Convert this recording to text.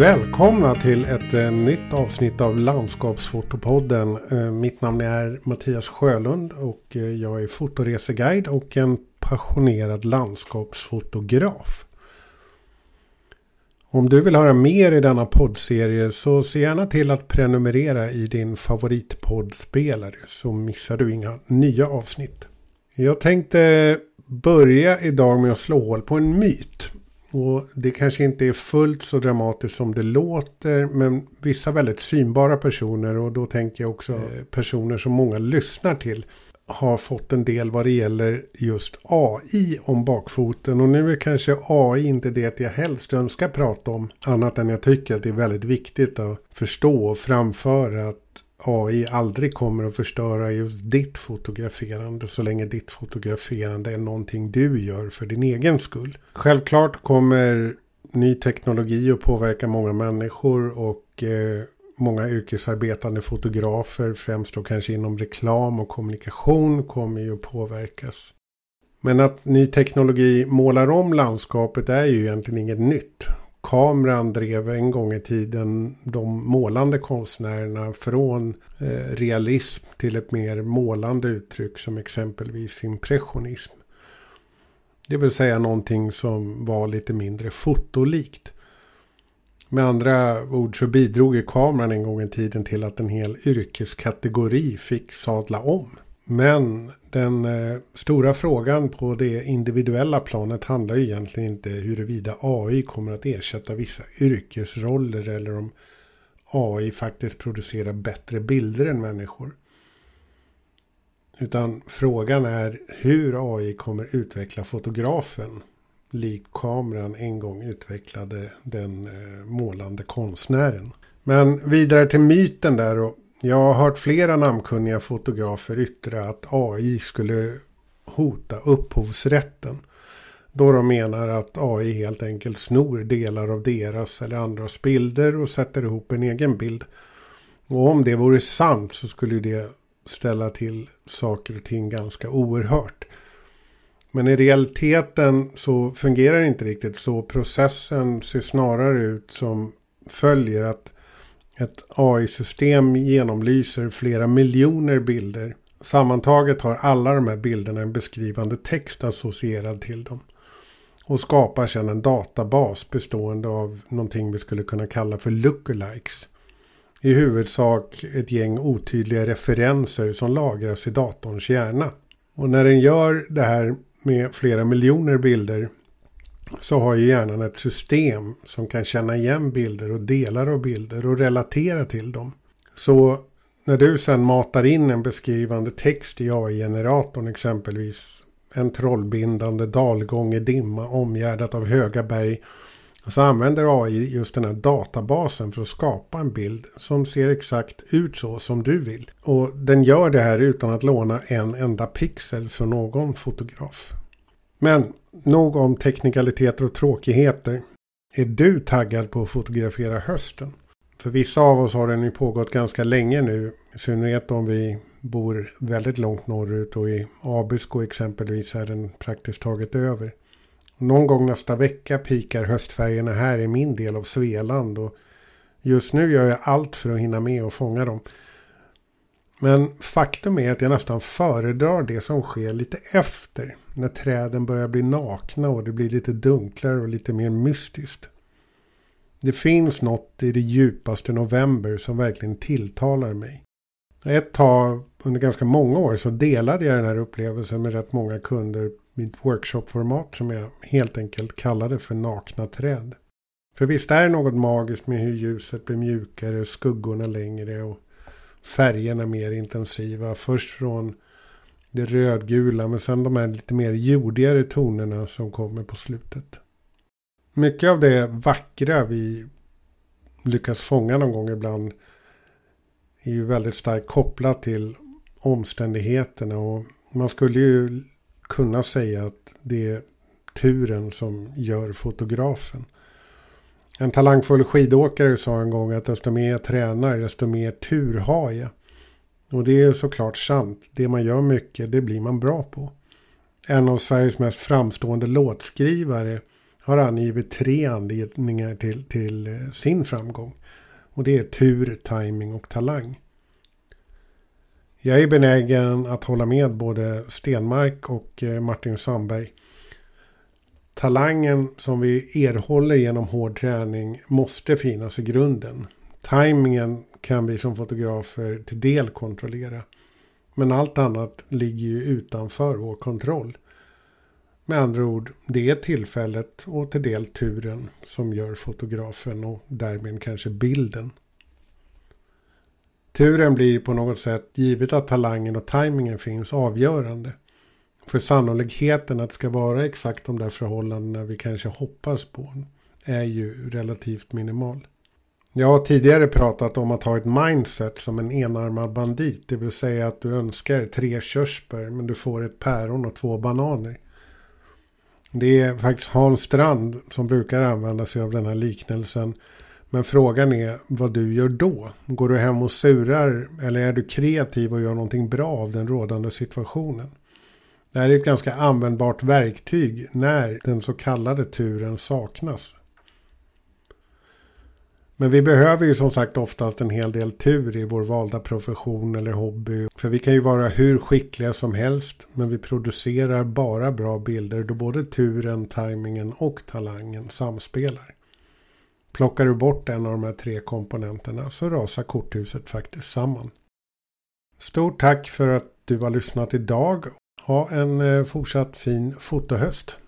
Välkomna till ett eh, nytt avsnitt av Landskapsfotopodden. Eh, mitt namn är Mattias Sjölund och eh, jag är fotoreseguide och en passionerad landskapsfotograf. Om du vill höra mer i denna poddserie så se gärna till att prenumerera i din favoritpoddspelare så missar du inga nya avsnitt. Jag tänkte börja idag med att slå hål på en myt. Och det kanske inte är fullt så dramatiskt som det låter. Men vissa väldigt synbara personer och då tänker jag också personer som många lyssnar till. Har fått en del vad det gäller just AI om bakfoten. Och nu är kanske AI inte det jag helst önskar prata om. Annat än jag tycker att det är väldigt viktigt att förstå och framföra att AI aldrig kommer att förstöra just ditt fotograferande så länge ditt fotograferande är någonting du gör för din egen skull. Självklart kommer ny teknologi att påverka många människor och eh, många yrkesarbetande fotografer, främst då kanske inom reklam och kommunikation, kommer ju att påverkas. Men att ny teknologi målar om landskapet är ju egentligen inget nytt kameran drev en gång i tiden de målande konstnärerna från eh, realism till ett mer målande uttryck som exempelvis impressionism. Det vill säga någonting som var lite mindre fotolikt. Med andra ord så bidrog ju kameran en gång i tiden till att en hel yrkeskategori fick sadla om. Men den eh, stora frågan på det individuella planet handlar ju egentligen inte huruvida AI kommer att ersätta vissa yrkesroller eller om AI faktiskt producerar bättre bilder än människor. Utan frågan är hur AI kommer utveckla fotografen likt kameran en gång utvecklade den eh, målande konstnären. Men vidare till myten där och jag har hört flera namnkunniga fotografer yttra att AI skulle hota upphovsrätten. Då de menar att AI helt enkelt snor delar av deras eller andras bilder och sätter ihop en egen bild. Och om det vore sant så skulle det ställa till saker och ting ganska oerhört. Men i realiteten så fungerar det inte riktigt så. Processen ser snarare ut som följer att ett AI-system genomlyser flera miljoner bilder. Sammantaget har alla de här bilderna en beskrivande text associerad till dem. Och skapar sedan en databas bestående av någonting vi skulle kunna kalla för lookalikes. I huvudsak ett gäng otydliga referenser som lagras i datorns hjärna. Och när den gör det här med flera miljoner bilder så har ju hjärnan ett system som kan känna igen bilder och delar av bilder och relatera till dem. Så när du sen matar in en beskrivande text i AI-generatorn exempelvis en trollbindande dalgång i dimma omgärdat av höga berg så använder AI just den här databasen för att skapa en bild som ser exakt ut så som du vill. Och den gör det här utan att låna en enda pixel från någon fotograf. Men nog om teknikaliteter och tråkigheter. Är du taggad på att fotografera hösten? För vissa av oss har den ju pågått ganska länge nu. I synnerhet om vi bor väldigt långt norrut och i Abisko exempelvis är den praktiskt taget över. Någon gång nästa vecka pikar höstfärgerna här i min del av Svealand och just nu gör jag allt för att hinna med och fånga dem. Men faktum är att jag nästan föredrar det som sker lite efter. När träden börjar bli nakna och det blir lite dunklare och lite mer mystiskt. Det finns något i det djupaste november som verkligen tilltalar mig. Ett tag under ganska många år så delade jag den här upplevelsen med rätt många kunder i ett workshopformat som jag helt enkelt kallade för nakna träd. För visst är det något magiskt med hur ljuset blir mjukare, skuggorna längre och färgerna mer intensiva. Först från det rödgula men sen de här lite mer jordigare tonerna som kommer på slutet. Mycket av det vackra vi lyckas fånga någon gång ibland är ju väldigt starkt kopplat till omständigheterna och man skulle ju kunna säga att det är turen som gör fotografen. En talangfull skidåkare sa en gång att desto mer jag tränar desto mer tur har jag. Och det är såklart sant. Det man gör mycket det blir man bra på. En av Sveriges mest framstående låtskrivare har angivit tre anledningar till, till eh, sin framgång. Och det är tur, timing och talang. Jag är benägen att hålla med både Stenmark och eh, Martin Sandberg. Talangen som vi erhåller genom hård träning måste finnas i grunden. Timingen kan vi som fotografer till del kontrollera. Men allt annat ligger ju utanför vår kontroll. Med andra ord, det är tillfället och till del turen som gör fotografen och därmed kanske bilden. Turen blir på något sätt, givet att talangen och tajmingen finns, avgörande. För sannolikheten att det ska vara exakt de där förhållandena vi kanske hoppas på är ju relativt minimal. Jag har tidigare pratat om att ha ett mindset som en enarmad bandit. Det vill säga att du önskar tre körsbär men du får ett päron och två bananer. Det är faktiskt Hans Strand som brukar använda sig av den här liknelsen. Men frågan är vad du gör då. Går du hem och surar eller är du kreativ och gör någonting bra av den rådande situationen? Det här är ett ganska användbart verktyg när den så kallade turen saknas. Men vi behöver ju som sagt oftast en hel del tur i vår valda profession eller hobby. För vi kan ju vara hur skickliga som helst. Men vi producerar bara bra bilder då både turen, tajmingen och talangen samspelar. Plockar du bort en av de här tre komponenterna så rasar korthuset faktiskt samman. Stort tack för att du har lyssnat idag. Ha en eh, fortsatt fin fotohöst.